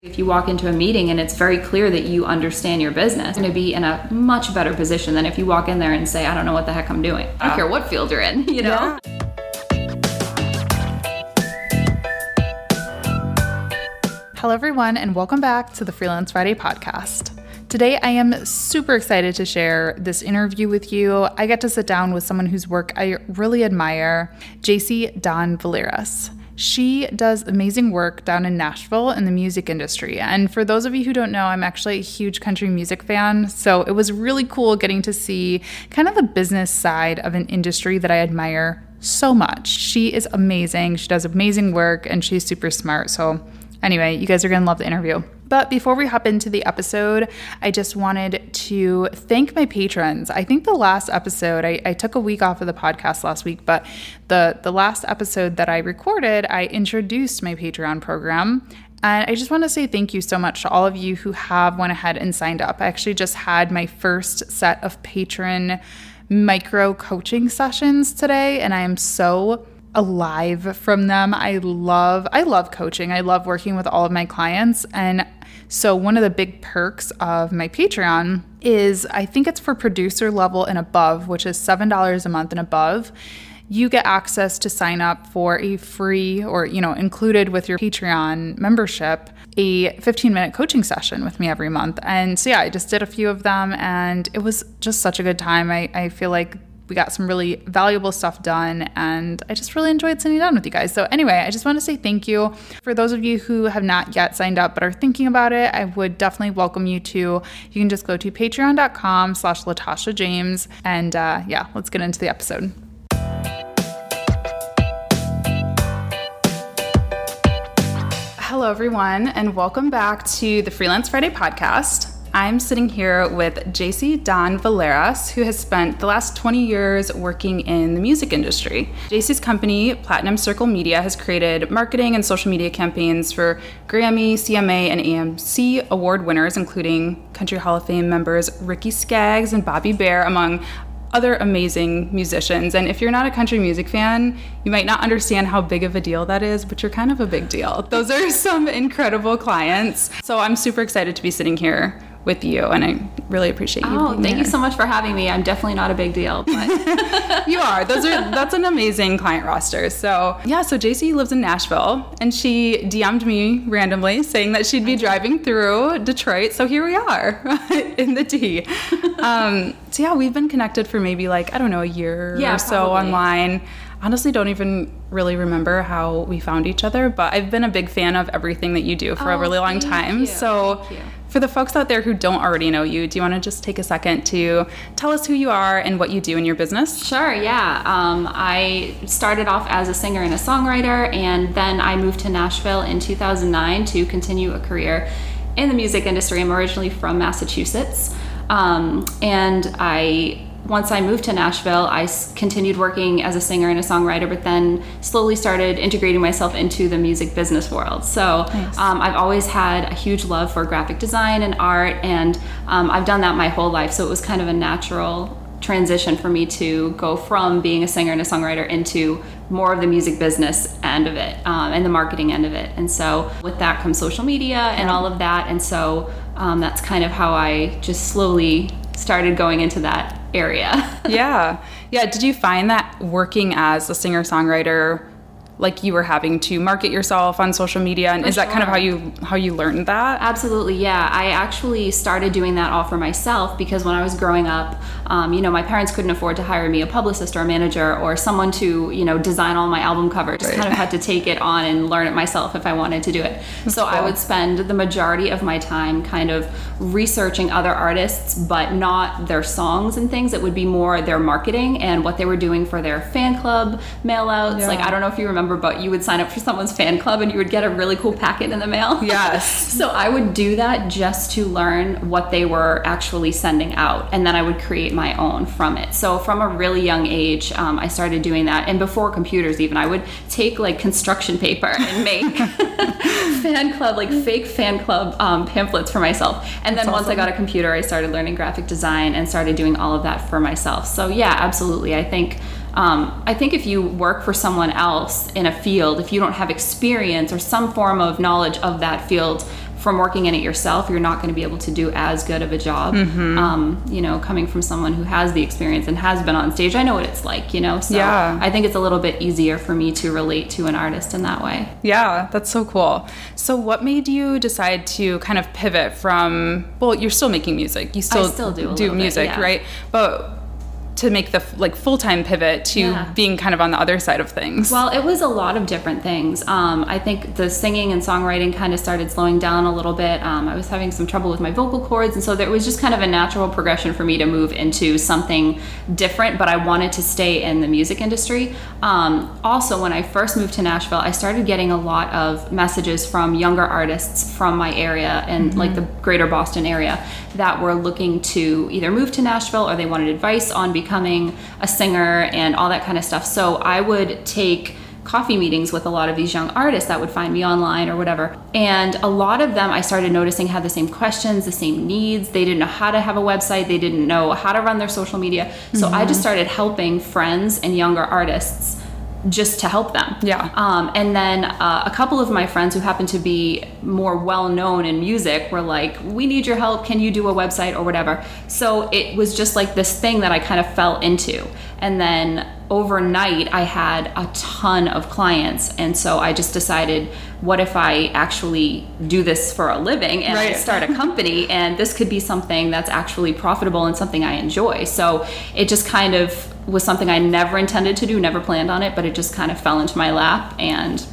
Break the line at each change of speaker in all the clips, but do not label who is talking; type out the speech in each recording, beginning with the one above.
If you walk into a meeting and it's very clear that you understand your business, you're going to be in a much better position than if you walk in there and say, I don't know what the heck I'm doing. I don't care what field you're in, you know? Yeah.
Hello, everyone, and welcome back to the Freelance Friday podcast. Today, I am super excited to share this interview with you. I get to sit down with someone whose work I really admire, Jacy Dawn Villeras. She does amazing work down in Nashville in the music industry. And for those of you who don't know, I'm actually a huge country music fan. So it was really cool getting to see kind of the business side of an industry that I admire so much. She is amazing. She does amazing work and she's super smart. So Anyway, you guys are going to love the interview. But before we hop into the episode, I just wanted to thank my patrons. I think the last episode, I, I, took a week off of the podcast last week, but the, the last episode that I recorded, I introduced my Patreon program. And I just want to say thank you so much to all of you who have went ahead and signed up. I actually just had my first set of patron micro coaching sessions today, and I am so alive from them. I love I love coaching. I love working with all of my clients and so one of the big perks of my Patreon is I think it's for producer level and above, which is $7 a month and above. You get access to sign up for a free or, you know, included with your Patreon membership, a 15 minute coaching session with me every month. And so, yeah, I just did a few of them and it was just such a good time. I, I feel like we got some really valuable stuff done and I just really enjoyed sitting down with you guys. So anyway, I just want to say thank you. For those of you who have not yet signed up but are thinking about it, I would definitely welcome you to. You can just go to patreon.com slash Latasha James and uh, yeah, let's get into the episode. Hello, everyone, and welcome back to the Freelance Friday podcast. I'm sitting here with Jacy Dawn Villeras, who has spent the last 20 years working in the music industry. Jacy's company, Platinum Circle Media, has created marketing and social media campaigns for Grammy, CMA, and ACM award winners, including Country Hall of Fame members Ricky Skaggs and Bobby Bare, among other amazing musicians. And if you're not a country music fan, you might not understand how big of a deal that is, but you're kind of a big deal. Those are some incredible clients. So I'm super excited to be sitting here with you, and I really appreciate you.
Oh, thank there. you so much for having me. I'm definitely not a big deal, but
you are. Those are that's an amazing client roster. So yeah, so JC lives in Nashville, and she DM'd me randomly saying that she'd be driving through Detroit. So here we are in the D. Um, so yeah, we've been connected for maybe like I don't know a year yeah, or so probably. online honestly don't even really remember how we found each other, but I've been a big fan of everything that you do for oh, a really long time.
You.
So for the folks out there who don't already know you, do you want to just take a second to tell us who you are and what you do in your business?
Sure, yeah. Um, I started off as a singer and a songwriter, and then I moved to Nashville in 2009 to continue a career in the music industry. I'm originally from Massachusetts, um, and I once I moved to Nashville, I continued working as a singer and a songwriter, but then slowly started integrating myself into the music business world. So nice. um, I've always had a huge love for graphic design and art, and um, I've done that my whole life. So it was kind of a natural transition for me to go from being a singer and a songwriter into more of the music business end of it um, and the marketing end of it. And so with that comes social media and all of that. And so um, that's kind of how I just slowly started going into that area.
yeah. Yeah. Did you find that working as a singer songwriter like you were having to market yourself on social media and for is that kind of how you how you learned that?
Absolutely yeah. I actually started doing that all for myself because when i was growing up um, you know my parents couldn't afford to hire me a publicist or a manager or someone to you know design all my album covers just right. kind of had to take it on and learn it myself if i wanted to do it. That's so cool. i would spend the majority of my time kind of researching other artists but not their songs and things. It would be more their marketing and what they were doing for their fan club mail outs. Yeah. like i don't know if you remember remember, but you would sign up for someone's fan club and you would get a really cool packet in the mail.
Yes.
so I would do that just to learn what they were actually sending out, and then I would create my own from it. So from a really young age, um, I started doing that, and before computers, even I would take like construction paper and make fan club, like fake fan club um, pamphlets for myself. And then once I got a computer, I started learning graphic design and started doing all of that for myself. So yeah, absolutely. I think um, I think if you work for someone else in a field, if you don't have experience or some form of knowledge of that field from working in it yourself, you're not going to be able to do as good of a job.
Mm-hmm.
Um, you know, coming from someone who has the experience and has been on stage, I know what it's like. You know, so
Yeah.
I think it's a little bit easier for me to relate to an artist in that way.
Yeah, that's so cool. So, what made you decide to kind of pivot from? Well, you're still making music. You still,
still do a
do
little bit,
music,
yeah.
right? But to make the like full time pivot to
Yeah.
being kind of on the other side of things.
Well, it was a lot of different things. Um, I think the singing and songwriting kind of started slowing down a little bit. Um, I was having some trouble with my vocal cords, and so there was just kind of a natural progression for me to move into something different. But I wanted to stay in the music industry. Um, also, when I first moved to Nashville, I started getting a lot of messages from younger artists from my area and like the greater Boston area that were looking to either move to Nashville or they wanted advice on becoming a singer and all that kind of stuff. So I would take coffee meetings with a lot of these young artists that would find me online or whatever. And a lot of them I started noticing had the same questions, the same needs. They didn't know how to have a website, they didn't know how to run their social media. So I just mm-hmm. started helping friends and younger artists just to help them.
Yeah.
Um, and then uh, a couple of my friends who happen to be more well known in music were like, "We need your help. Can you do a website or whatever?" So it was just like this thing that I kind of fell into. And then overnight, I had a ton of clients, and so I just decided, what if I actually do this for a living and I start a company, and this could be something that's actually profitable and something I enjoy. So it just kind of was something I never intended to do, never planned on it, but it just kind of fell into my lap and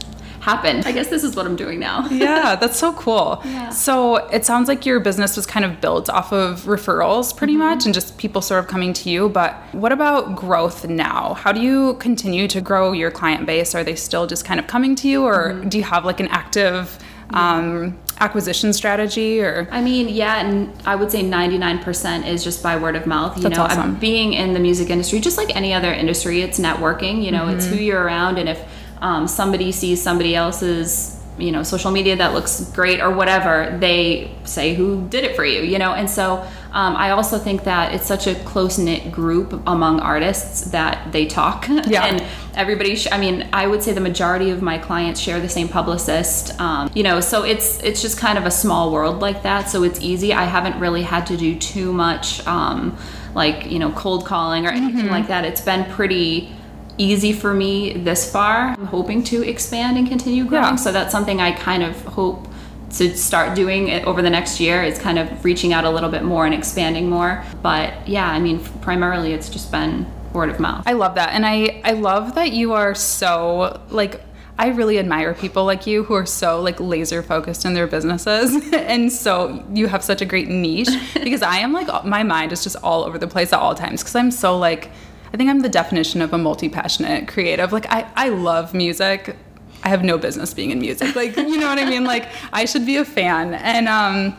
happened. I guess this is what I'm doing now.
yeah, that's so cool.
Yeah.
So it sounds like your business was kind of built off of referrals pretty
Mm-hmm.
much and just people sort of coming to you. But what about growth now? How do you continue to grow your client base? Are they still just kind of coming to you or
Mm-hmm.
do you have like an active um, acquisition strategy or?
I mean, yeah, and I would say 99% is just by word of mouth. You
That's
know,
awesome.
I'm being in the music industry, just like any other industry, it's networking. You know,
Mm-hmm.
it's who you're around, and if um, somebody sees somebody else's, you know, social media that looks great or whatever, they say who did it for you. You know, and so um, I also think that it's such a close knit group among artists that they talk.
Yeah.
and everybody sh- i mean i would say the majority of my clients share the same publicist um, you know so it's it's just kind of a small world like that so it's easy i haven't really had to do too much um, like you know cold calling or anything like that it's been pretty easy for me this far. I'm hoping to expand and continue growing.
Yeah.
so that's something i kind of hope to start doing it over the next year is kind of reaching out a little bit more and expanding more. But yeah i mean primarily it's just been word of mouth.
I love that. And I, I love that you are so like I really admire people like you who are so like laser focused in their businesses. And so you have such a great niche. Because I am like my mind is just all over the place at all times. Because I'm so like I think I'm the definition of a multi-passionate creative. Like I I love music. I have no business being in music. Like you know what I mean? Like I should be a fan. And um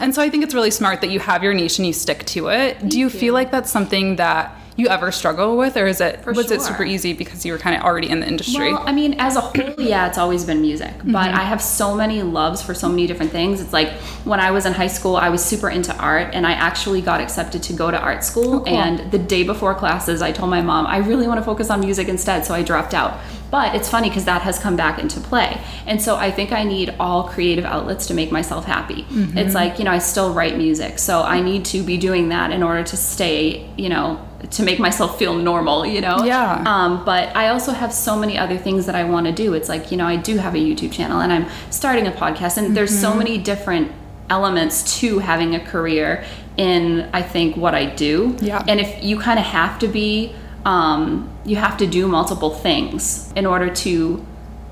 and so I think it's really smart that you have your niche and you stick to it. Do you, feel like that's something that you ever struggle with or is it
For
was it super easy because you were kind of already in the industry?
Well, I mean, as a whole, yeah, it's always been music. But
Mm-hmm.
I have so many loves for so many different things. It's like when I was in high school, I was super into art, and I actually got accepted to go to art school.
Oh, cool.
And the day before classes, I told my mom I really want to focus on music instead, so I dropped out. But it's funny because that has come back into play. And so I think I need all creative outlets to make myself happy.
Mm-hmm.
It's like, you know, I still write music. So I need to be doing that in order to stay, you know, to make myself feel normal, you know?
Yeah.
Um, but I also have so many other things that I want to do. It's like, you know, I do have a YouTube channel and I'm starting a podcast, and there's
Mm-hmm.
so many different elements to having a career in, I think, what I do.
Yeah.
And if you kind of have to be, um, you have to do multiple things in order to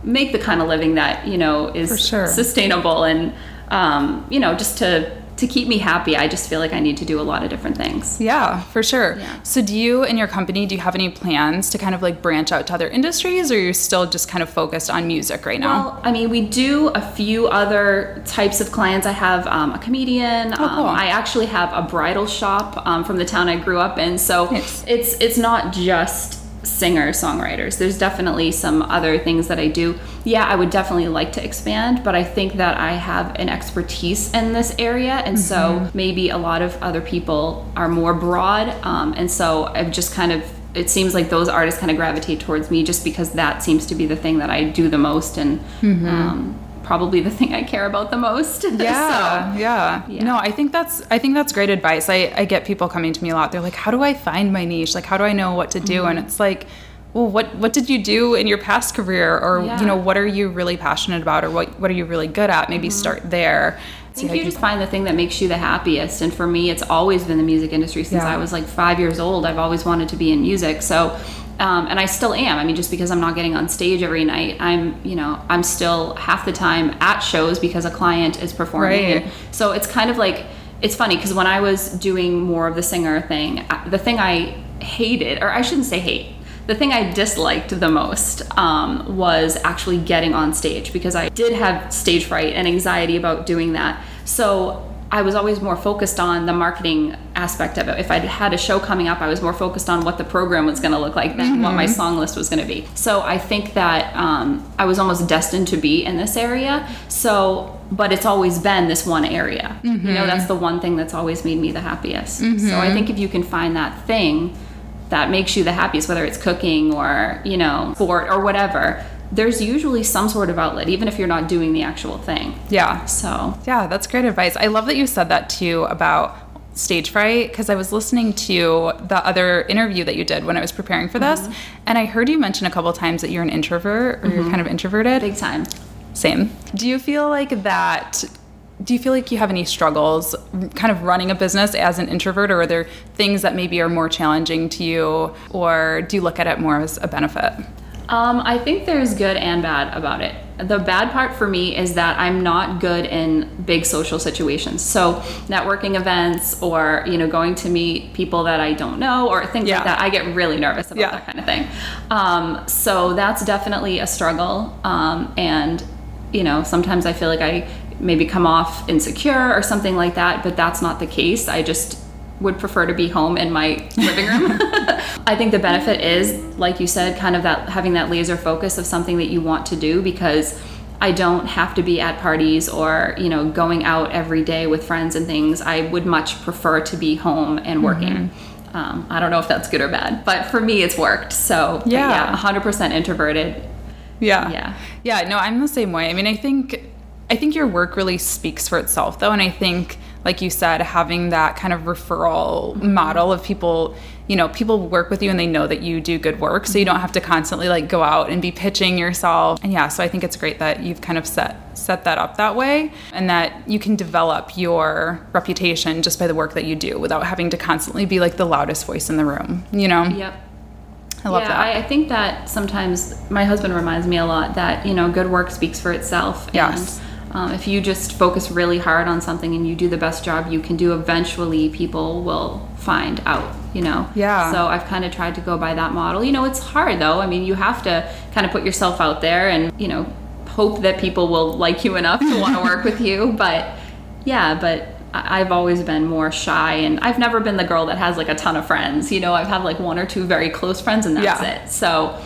make the kind of living that, you know, is
sure.
sustainable and, um, you know, just to to keep me happy, I just feel like I need to do a lot of different things.
Yeah, for sure.
Yeah.
So, do you and your company do you have any plans to kind of like branch out to other industries, or you're still just kind of focused on music right now?
Well, I mean, we do a few other types of clients. I have um, a comedian.
Oh, cool.
um, I actually have a bridal shop um, from the town I grew up in. So
Nice.
it's it's not just singer songwriters. There's definitely some other things that I do. Yeah, I would definitely like to expand, but I think that I have an expertise in this area, and so
Mm-hmm.
maybe a lot of other people are more broad. Um, and so I've just kind of it seems like those artists kind of gravitate towards me just because that seems to be the thing that I do the most and um, probably the thing I care about the most.
Yeah,
So-
yeah,
yeah.
No, I think that's I think that's great advice. I, I get people coming to me a lot. They're like, "How do I find my niche? Like, how do I know what to do?" And
Mm-hmm.
it's like, well, what what did you do in your past career, or
Yeah.
you know, what are you really passionate about, or what what are you really good at? Maybe start there.
I think you just find the thing that makes you the happiest. And for me, it's always been the music industry since
Yeah.
I was like five years old. I've always wanted to be in music. So, um, and I still am. I mean, just because I'm not getting on stage every night, I'm, you know, I'm still half the time at shows because a client is performing.
Right.
So it's kind of like, it's funny because when I was doing more of the singer thing, the thing I hated, or I shouldn't say hate, the thing I disliked the most um, was actually getting on stage because I did have stage fright and anxiety about doing that. So I was always more focused on the marketing aspect of it. If I had a show coming up, I was more focused on what the program was going to look like than what my mm-hmm. song list was going to be. So I think that um, I was almost destined to be in this area. So, but it's always been this one area. You know, that's mm-hmm. the one thing that's always made me the happiest. So I mm-hmm. think if you can find that thing that makes you the happiest, whether it's cooking or, you know, sport or whatever, there's usually some sort of outlet, even if you're not doing the actual thing.
Yeah,
So,
Yeah, that's great advice. I love that you said that too about stage fright because I was listening to the other interview that you did when I was preparing for this, mm-hmm. and I heard you mention a couple times that you're an introvert or you're mm-hmm. kind of introverted.
big time.
Same. Do you feel like that? Do you feel like you have any struggles kind of running a business as an introvert, or are there things that maybe are more challenging to you, or do you look at it more as a benefit?
Um, I think there's good and bad about it. The bad part for me is that I'm not good in big social situations. So networking events or, you know, going to meet people that I don't know or things
Yeah.
like that. I get really nervous about
Yeah.
that kind of thing. Um, so that's definitely a struggle. Um, and, you know, sometimes I feel like I maybe come off insecure or something like that, but that's not the case. I just would prefer to be home in my living room. I think the benefit is, like you said, kind of that having that laser focus of something that you want to do because I don't have to be at parties or, you know, going out every day with friends and things. I would much prefer to be home and working. Um, I don't know if that's good or bad, but for me, it's worked. So,
Yeah.
yeah, 100% introverted.
Yeah.
Yeah.
Yeah, no, I'm the same way. I mean, I think I think your work really speaks for itself though, and I think like you said having that kind of referral mm-hmm. model of people, you know, people work with you and they know that you do good work, so you don't have to constantly like go out and be pitching yourself. And yeah, so I think it's great that you've kind of set set that up that way and that you can develop your reputation just by the work that you do without having to constantly be like the loudest voice in the room, you know?
Yep.
I love
yeah,
that.
I, I think that sometimes my husband reminds me a lot that you know good work speaks for itself.
Yes.
And, um, if you just focus really hard on something and you do the best job you can do, eventually people will find out. You know.
Yeah.
So I've kind of tried to go by that model. You know, it's hard though. I mean, you have to kind of put yourself out there and you know hope that people will like you enough to want to work with you. But yeah, but I've always been more shy and I've never been the girl that has like a ton of friends. You know, I've had like one or two very close friends and that's
Yeah.
it. So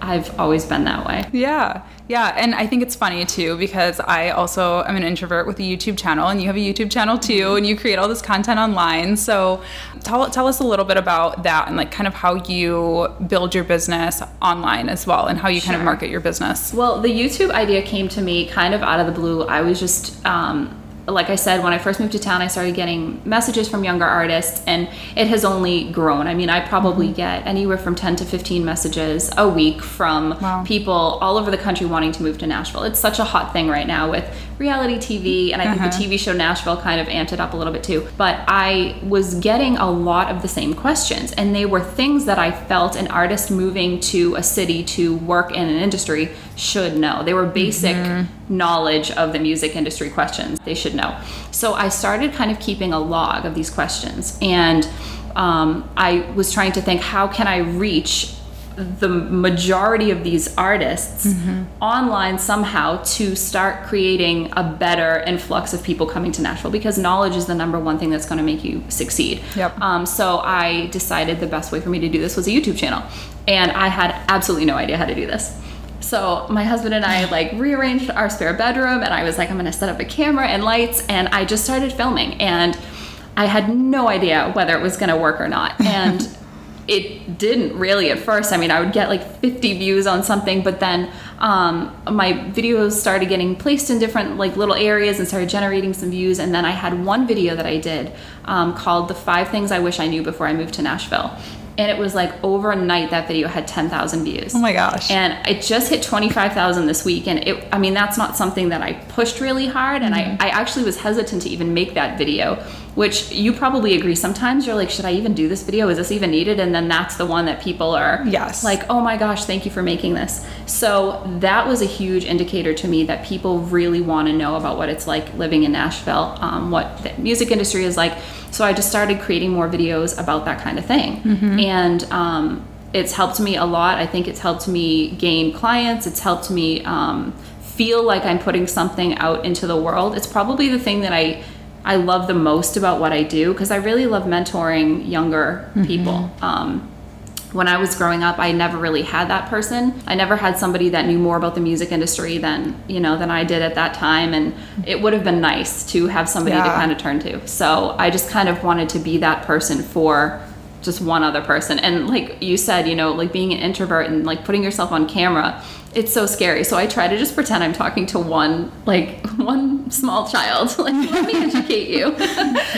I've always been that way.
Yeah. Yeah. And I think it's funny too because I also am an introvert with a YouTube channel and you have a YouTube channel too and you create all this content online. So tell, tell us a little bit about that and like kind of how you build your business online as well and how you kind of market your business.
Well, the YouTube idea came to me kind of out of the blue. I was just, um, like I said, when I first moved to town, I started getting messages from younger artists, and it has only grown. I mean, I probably mm-hmm. get anywhere from 10 to 15 messages a week from
Wow.
people all over the country wanting to move to Nashville. It's such a hot thing right now with reality TV, and I think the uh-huh. TV show Nashville kind of amped it up a little bit too. But I was getting a lot of the same questions, and they were things that I felt an artist moving to a city to work in an industry should know. They were basic mm-hmm. Knowledge of the music industry questions they should know. So I started kind of keeping a log of these questions, and um, I was trying to think how can I reach the majority of these artists mm-hmm. online somehow to start creating a better influx of people coming to Nashville because knowledge is the number one thing that's going to make you succeed.
Yep.
Um, so I decided the best way for me to do this was a YouTube channel, and I had absolutely no idea how to do this. So my husband and I like rearranged our spare bedroom, and I was like, I'm to set up a camera and lights, and I just started filming and. I had no idea whether it was to work or not. And it didn't really at first. I mean, I would get like 50 views on something, but then um, my videos started getting placed in different like little areas and started generating some views. And then I had one video that I did um, called "The Five Things I Wish I Knew Before I Moved to Nashville." And it was like overnight that video had 10,000 views.
Oh my gosh.
And it just hit 25,000 this week and it I mean that's not something that I pushed really hard and mm-hmm. I I actually was hesitant to even make that video, which you probably agree sometimes you're like should I even do this video? Is this even needed? And then that's the one that people are
yes.
like, "Oh my gosh, thank you for making this." So that was a huge indicator to me that people really want to know about what it's like living in Nashville, um, what the music industry is like so I just started creating more videos about that kind of thing. Mm-hmm. And um, it's helped me a lot. I think it's helped me gain clients. It's helped me um, feel like I'm putting something out into the world. It's probably the thing that I I love the most about what I do because I really love mentoring younger mm-hmm. people. Um, when I was growing up, I never really had that person. I never had somebody that knew more about the music industry than, you know, than I did at that time and it would have been nice to have somebody yeah. to kind of turn to. So, I just kind of wanted to be that person for just one other person. And like you said, you know, like being an introvert and like putting yourself on camera, it's so scary. So I try to just pretend I'm talking to one like one small child. like let me educate you.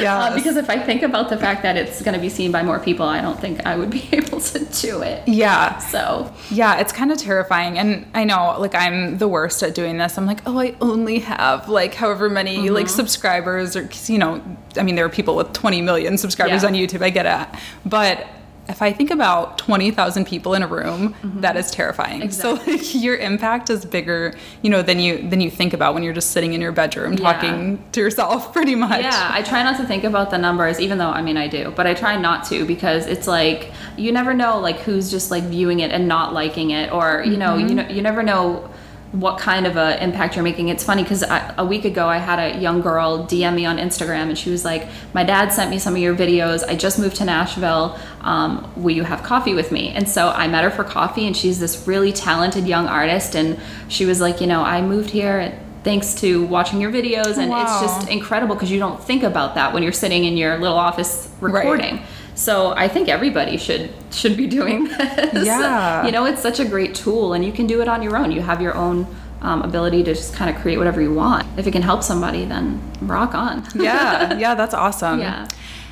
Yeah.
uh, because if I think about the fact that it's going to be seen by more people, I don't think I would be able to do it.
Yeah.
So
yeah, it's kind of terrifying, and I know like I'm the worst at doing this. I'm like, oh, I only have like however many mm-hmm. like subscribers, or you know, I mean, there are people with 20 million subscribers yeah. on YouTube. I get it, but if I think about 20,000 people in a room, mm-hmm. that is terrifying. Exactly. So like, your impact is bigger, you know, than you than you think about when you're just sitting in your bedroom yeah. talking to yourself pretty much.
Yeah, I try not to think about the numbers even though I mean I do, but I try not to because it's like you never know like who's just like viewing it and not liking it or you know, mm-hmm. you know you never know what kind of a impact you're making. It's funny because a week ago I had a young girl DM me on Instagram and she was like, "My dad sent me some of your videos. I just moved to Nashville. Um, will you have coffee with me?" And so I met her for coffee, and she's this really talented young artist. And she was like, "You know, I moved here." Thanks to watching your videos, and wow. it's just incredible because you don't think about that when you're sitting in your little office recording. Right. So I think everybody should should be doing this.
Yeah.
you know, it's such a great tool, and you can do it on your own. You have your own um, ability to just kind of create whatever you want. If it can help somebody, then rock on.
yeah, yeah, that's awesome.
Yeah.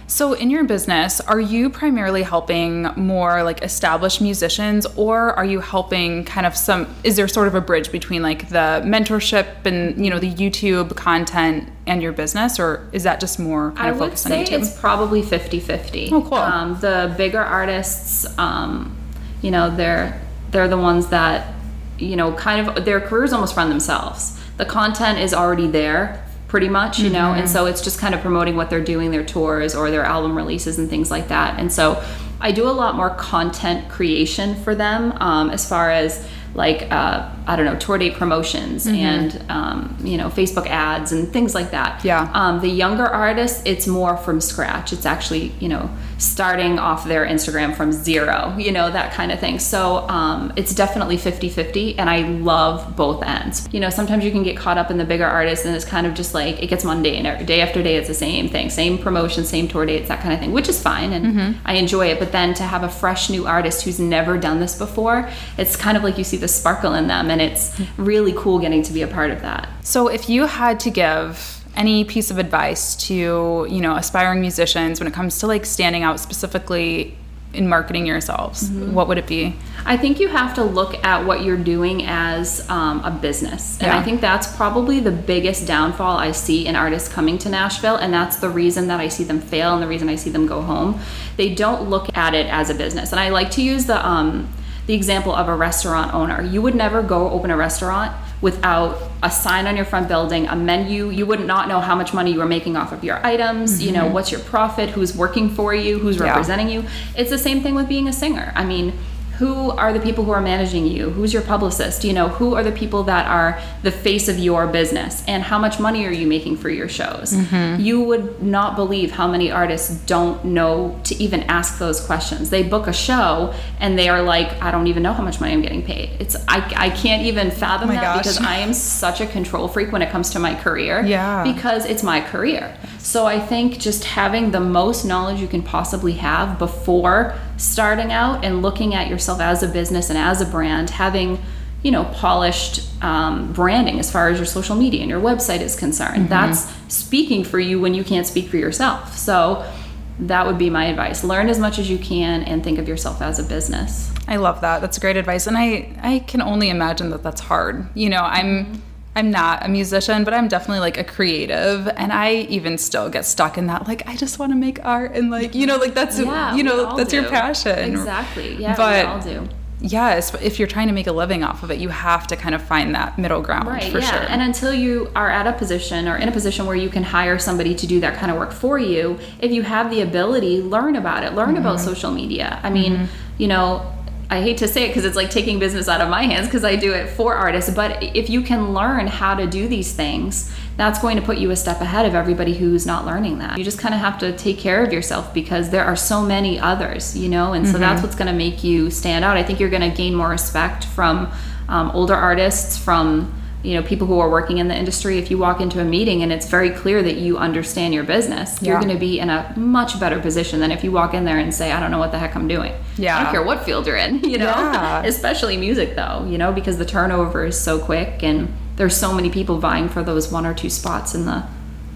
So, in your business, are you primarily helping more like established musicians, or are you helping kind of some? Is there sort of a bridge between like the mentorship and you know the YouTube content and your business, or is that just more kind I of focused on YouTube?
I would say it's probably 50-50.
Oh, cool.
Um, the bigger artists, um, you know, they're they're the ones that you know kind of their careers almost run themselves. The content is already there pretty much, you mm-hmm. know, and mm-hmm. so it's just kind of promoting what they're doing, their tours or their album releases and things like that. And so I do a lot more content creation for them um, as far as like uh, I don't know tour date promotions mm-hmm. and um, you know Facebook ads and things like that.
Yeah.
Um, the younger artists, it's more from scratch. It's actually you know starting off their Instagram from zero, you know that kind of thing. So um, it's definitely 50-50, and I love both ends. You know sometimes you can get caught up in the bigger artists, and it's kind of just like it gets mundane. Day after day, it's the same thing, same promotion, same tour dates, that kind of thing, which is fine, and mm-hmm. I enjoy it. But then to have a fresh new artist who's never done this before, it's kind of like you see the sparkle in them and it's really cool getting to be a part of that.
So if you had to give any piece of advice to, you know, aspiring musicians when it comes to like standing out specifically in marketing yourselves, mm-hmm. what would it be?
I think you have to look at what you're doing as um, a business. And yeah. I think that's probably the biggest downfall I see in artists coming to Nashville. And that's the reason that I see them fail and the reason I see them go home. They don't look at it as a business. And I like to use the, um, the example of a restaurant owner. You would never go open a restaurant without a sign on your front building, a menu. You would not know how much money you were making off of your items, you know, mm-hmm. what's your profit, who's working for you, who's
Yeah.
representing you. It's the same thing with being a singer. I mean, who are the people who are managing you? Who's your publicist? You know, who are the people that are the face of your business? And how much money are you making for your shows? Mm-hmm. You would not believe how many artists don't know to even ask those questions. They book a show and they are like, I don't even know how much money I'm getting paid. It's I, I can't even fathom oh
my
that
gosh.
because I am such a control freak when it comes to my career.
Yeah.
Because it's my career. So I think just having the most knowledge you can possibly have before starting out and looking at yourself as a business and as a brand, having you know polished um, branding as far as your social media and your website is concerned. That's speaking for you when you can't speak for yourself. So that would be my advice. Learn as much as you can and think of yourself as a business.
I love that. That's great advice, and I I can only imagine that that's hard. You know, I'm I'm not a musician, but I'm definitely like a creative, and I even still get stuck in that. Like, I just want to make art, and like you know, like that's
Yeah,
you know that's your passion.
Exactly. Yeah,
But-
we all do.
Yes, if you're trying to make a living off of it, you have to kind of find that middle ground
Right,
for
yeah.
sure.
And until you are at a position or in a position where you can hire somebody to do that kind of work for you, if you have the ability, learn about it. Learn about
Mm-hmm.
social media. I mean, you know, I hate to say it because it's like taking business out of my hands because I do it for artists, but if you can learn how to do these things, that's going to put you a step ahead of everybody who's not learning that. You just kind of have to take care of yourself because there are so many others, you know, and so
Mm-hmm.
that's what's going to make you stand out. I think you're going to gain more respect from um, older artists, from you know people who are working in the industry if you walk into a meeting and it's very clear that you understand your business you're going to be in a much better position than if you walk in there and say i don't know what the heck i'm doing
yeah i
don't care what field you're in you know
Yeah.
especially music though you know because the turnover is so quick and there's so many people vying for those one or two spots in the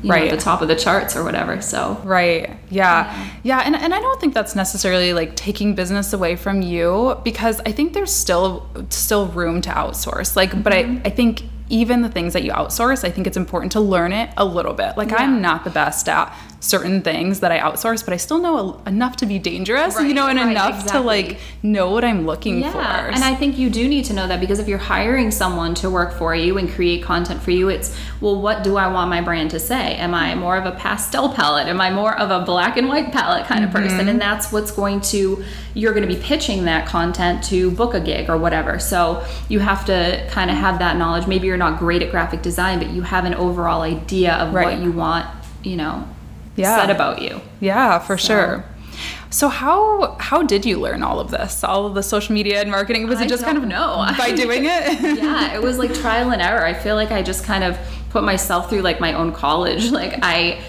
Right.
know, the top of the charts or whatever so
Right. Yeah. Yeah. And, and I don't think that's necessarily like taking business away from you because I think there's still still room to outsource. Like, but I, mm-hmm. I think even the things that you outsource, I think it's important to learn it a little bit. Like I'm not the best at certain things that I outsource, but I still know a, enough to be dangerous, you know, and
right,
enough to like know what I'm looking
Yeah,
for.
and I think you do need to know that because if you're hiring someone to work for you and create content for you, it's well, what do I want my brand to say? Am I more of a pastel palette? Am I more of a black and white palette kind of mm-hmm. person? And that's what's going to you're going to be pitching that content to book a gig or whatever. So you have to kind of have that knowledge. Maybe you're not great at graphic design, but you have an overall idea of
Right.
what you want, you know,
Yeah.
said about you.
Yeah, for sure. So how how did you learn all of this? All of the social media and marketing? Was
I
it just kind of
know.
by doing it?
yeah, it was like trial and error. I feel like I just kind of put myself through like my own college. Like I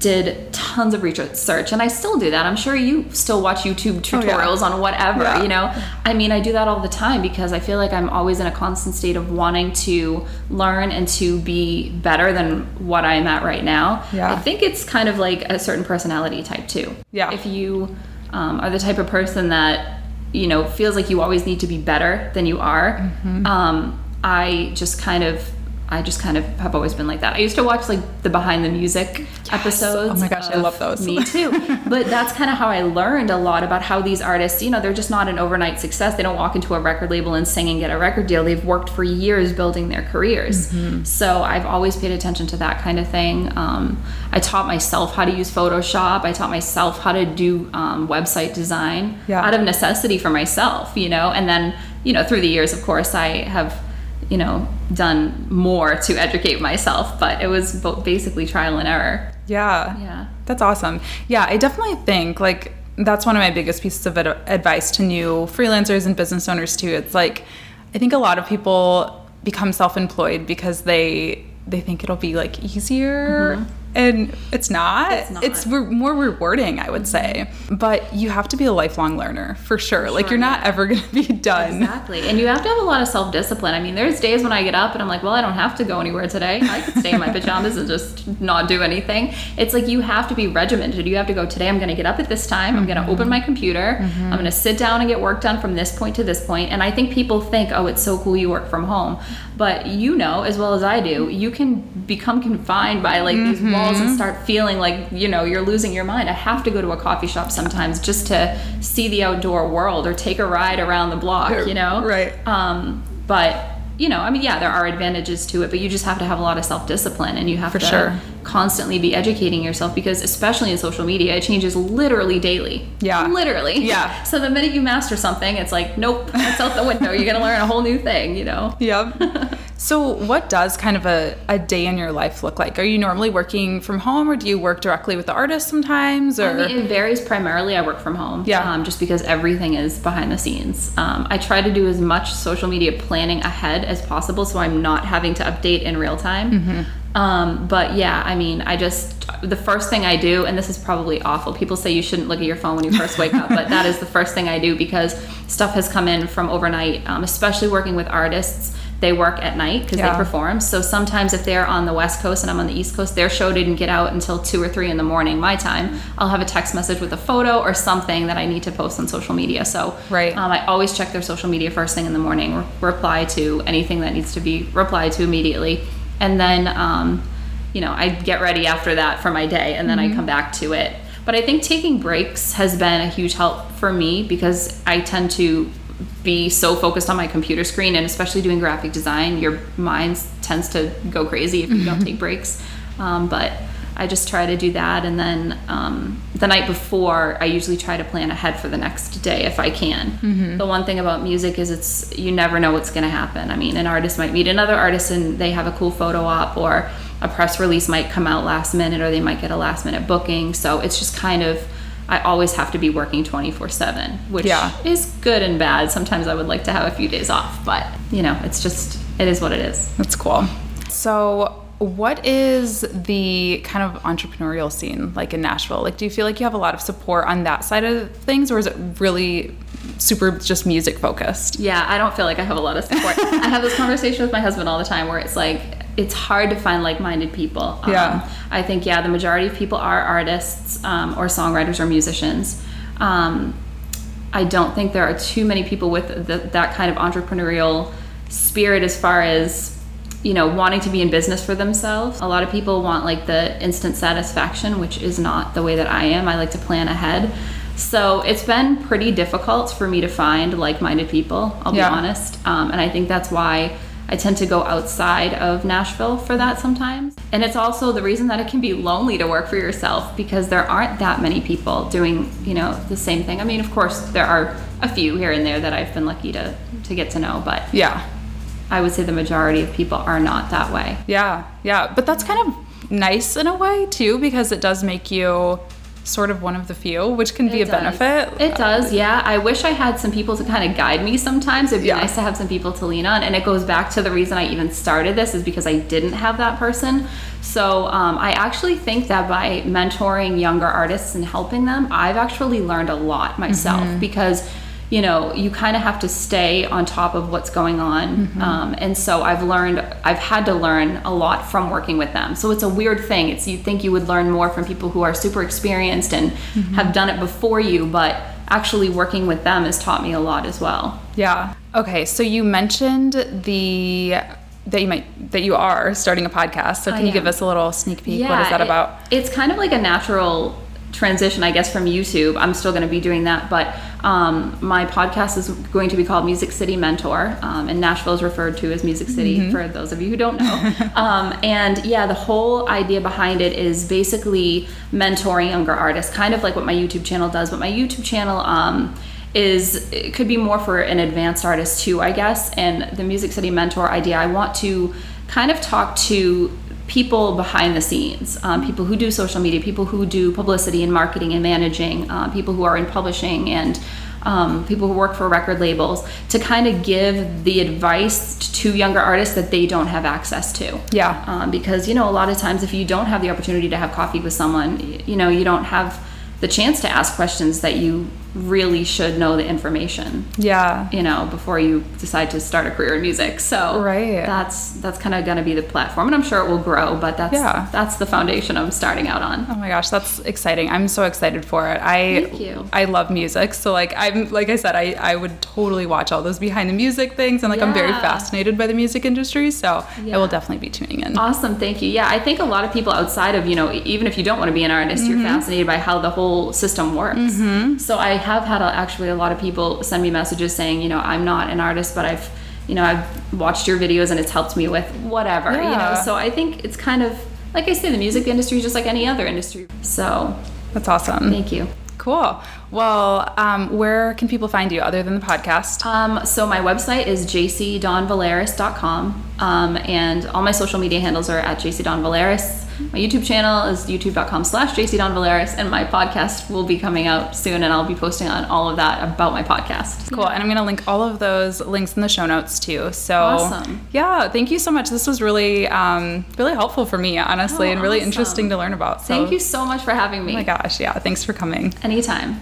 did tons of research and I still do that. I'm sure you still watch YouTube
Oh, yeah.
tutorials on whatever,
Yeah.
you know. I mean, I do that all the time because I feel like I'm always in a constant state of wanting to learn and to be better than what I'm at right now.
Yeah.
I think it's kind of like a certain personality type too.
Yeah.
If you um, are the type of person that you know feels like you always need to be better than you are
Mm-hmm.
um, i just kind of i just kind of have always been like that. I used to watch like the behind the music episodes
Oh my gosh, I love those.
me too. But that's kind of how i learned a lot about how these artists you know they're just not an overnight success. They don't walk into a record label and sing and get a record deal. They've worked for years building their careers.
Mm-hmm.
so i've always paid attention to that kind of thing. Um, i taught myself how to use photoshop. I taught myself how to do um, website design
Yeah.
out of necessity for myself you know? And then you know through the years of course i have you know done more to educate myself but it was basically trial and error
yeah.
yeah
That's awesome. Yeah, I definitely think like that's one of my biggest pieces of ad- advice to new freelancers and business owners too. It's like I think a lot of people become self-employed because they they think it'll be like easier mm-hmm. And it's not.
Mm-hmm. It's
re- more rewarding, I would say. But you have to be a lifelong learner for sure. like you're not
yeah.
ever going to be done.
Exactly. And you have to have a lot of self discipline. I mean, there's days when I get up and I'm like, well, I don't have to go anywhere today. I could stay in my pajamas and just not do anything. It's like you have to be regimented. You have to go, today I'm going to get up at this time. I'm going to open my computer. I'm going to sit down and get work done from this point to this point. And I think people think, oh, it's so cool you work from home. But you know, as well as I do, you can become confined by like these walls and start feeling like, you know, you're losing your mind. I have to go to a coffee shop sometimes just to see the outdoor world or take a ride around the block, you know?
Right.
Um, but you know, I mean, yeah, there are advantages to it, but you just have to have a lot of self discipline and you have
For
to
sure.
Constantly be educating yourself because, especially in social media, it changes literally daily.
Yeah.
Literally.
Yeah.
So the minute you master something, it's like, nope, that's out the window. You're going to learn a whole new thing, you know?
Yep. so, what does kind of a, a day in your life look like? Are you normally working from home or do you work directly with the artist sometimes? Or
I mean, it varies primarily. I work from home.
Yeah.
Um, just because everything is behind the scenes. Um, I try to do as much social media planning ahead as possible so I'm not having to update in real time.
Mm-hmm.
Um, but yeah, I mean, I just, the first thing I do, and this is probably awful, people say you shouldn't look at your phone when you first wake up, but that is the first thing I do because stuff has come in from overnight, um, especially working with artists. They work at night because
Yeah.
they perform. So sometimes if they're on the West Coast and I'm on the East Coast, their show didn't get out until two or three in the morning, my time. I'll have a text message with a photo or something that I need to post on social media. So
Right.
um, I always check their social media first thing in the morning, re- reply to anything that needs to be replied to immediately. And then, um, you know, I get ready after that for my day and then I come back to it. But I think taking breaks has been a huge help for me because I tend to be so focused on my computer screen and especially doing graphic design, your mind tends to go crazy if you don't take breaks. Um, but I just try to do that, and then um, the night before, I usually try to plan ahead for the next day if I can. The one thing about music is it's you never know what's going to happen. I mean, an artist might meet another artist and they have a cool photo op, or a press release might come out last minute, or they might get a last minute booking. So it's just kind of I always have to be working 24 7, which
Yeah.
is good and bad. Sometimes I would like to have a few days off, but you know, it's just, it is what it is.
That's cool. So, what is the kind of entrepreneurial scene like in Nashville? Like, do you feel like you have a lot of support on that side of things, or is it really super just music focused?
Yeah, I don't feel like I have a lot of support. I have this conversation with my husband all the time where it's like, it's hard to find like-minded people. Um,
Yeah.
I think yeah, the majority of people are artists um, or songwriters or musicians. Um, I don't think there are too many people with the, that kind of entrepreneurial spirit as far as you know wanting to be in business for themselves. A lot of people want like the instant satisfaction, which is not the way that I am. I like to plan ahead. So it's been pretty difficult for me to find like-minded people. I'll
Yeah.
be honest, um, and I think that's why I tend to go outside of Nashville for that sometimes. And it's also the reason that it can be lonely to work for yourself because there aren't that many people doing, you know, the same thing. I mean, of course, there are a few here and there that I've been lucky to to get to know, but
Yeah.
I would say the majority of people are not that way.
Yeah, yeah, but that's kind of nice in a way too because it does make you sort of one of the few, which can be
It
a
does.
benefit.
It does, yeah. I wish I had some people to kind of guide me sometimes. It'd be
Yeah.
nice to have some people to lean on. And it goes back to the reason I even started this is because I didn't have that person. So um, I actually think that by mentoring younger artists and helping them, I've actually learned a lot myself
Mm-hmm.
because you know you kind of have to stay on top of what's going on
Mm-hmm.
um, and so i've learned i've had to learn a lot from working with them so it's a weird thing it's you think you would learn more from people who are super experienced and
Mm-hmm.
have done it before you but actually working with them has taught me a lot as well
Yeah. Okay, so you mentioned the that you might that you are starting a podcast. So can you give us a little sneak peek? Yeah, what is that
it-
about?
it's kind of like a natural transition, I guess, from YouTube. I'm still going to be doing that, but um, my podcast is going to be called Music City Mentor, um, and Nashville is referred to as Music City
Mm-hmm.
for those of you who don't know. um, and yeah, the whole idea behind it is basically mentoring younger artists, kind of like what my YouTube channel does. But my YouTube channel. Um, is it could be more for an advanced artist too, I guess. And the Music City Mentor idea, I want to kind of talk to people behind the scenes, um, people who do social media, people who do publicity and marketing and managing, uh, people who are in publishing and um, people who work for record labels, to kind of give the advice to younger artists that they don't have access to.
Yeah.
Um, because you know, a lot of times, if you don't have the opportunity to have coffee with someone, you know, you don't have the chance to ask questions that you really should know the information
Yeah.
you know before you decide to start a career in music so
Right.
that's that's kind of going to be the platform and i'm sure it will grow but that's
Yeah.
that's the foundation i'm starting out on
Oh my gosh, that's exciting. I'm so excited for it. I
Thank you.
I love music. So like I'm like I said, I, I would totally watch all those behind the music things and like I'm very fascinated by the music industry. So I will definitely be tuning in.
Awesome, thank you. Yeah, I think a lot of people outside of, you know, even if you don't want to be an artist,
Mm-hmm.
you're fascinated by how the whole system works. So I have had actually a lot of people send me messages saying, you know, I'm not an artist, but I've, you know, I've watched your videos and it's helped me with whatever, yeah. you know. So I think it's kind of like I say, the music industry is just like any other industry. So
That's awesome.
thank you.
Cool. Well, um, where can people find you other than the podcast?
Um, so my website is jcdonvaleris.com, um, and all my social media handles are at jcdonvaleris. My YouTube channel is youtube.com slash jcdonvaleris, and my podcast will be coming out soon, and I'll be posting on all of that about my podcast.
Cool. And I'm going to link all of those links in the show notes too. So,
Awesome.
yeah, thank you so much. This was really, um, really helpful for me, honestly,
Oh,
and really
awesome.
interesting to learn about. So,
Thank you so much for having me.
Oh my gosh. Yeah. Thanks for coming.
Anytime.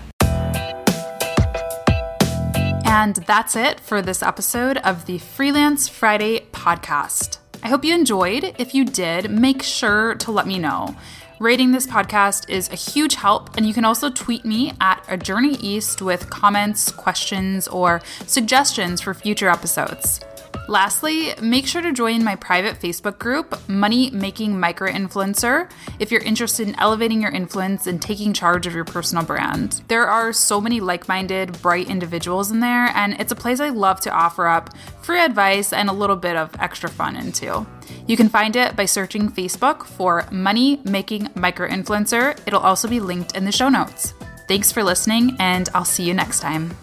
And that's it for this episode of the Freelance Friday podcast. I hope you enjoyed. If you did, make sure to let me know. Rating this podcast is a huge help, and you can also tweet me at a journey east with comments, questions, or suggestions for future episodes. Lastly, make sure to join my private Facebook group, Money Making Micro Influencer, if you're interested in elevating your influence and taking charge of your personal brand. There are so many like minded, bright individuals in there, and it's a place I love to offer up free advice and a little bit of extra fun into. You can find it by searching Facebook for Money Making Micro Influencer. It'll also be linked in the show notes. Thanks for listening, and I'll see you next time.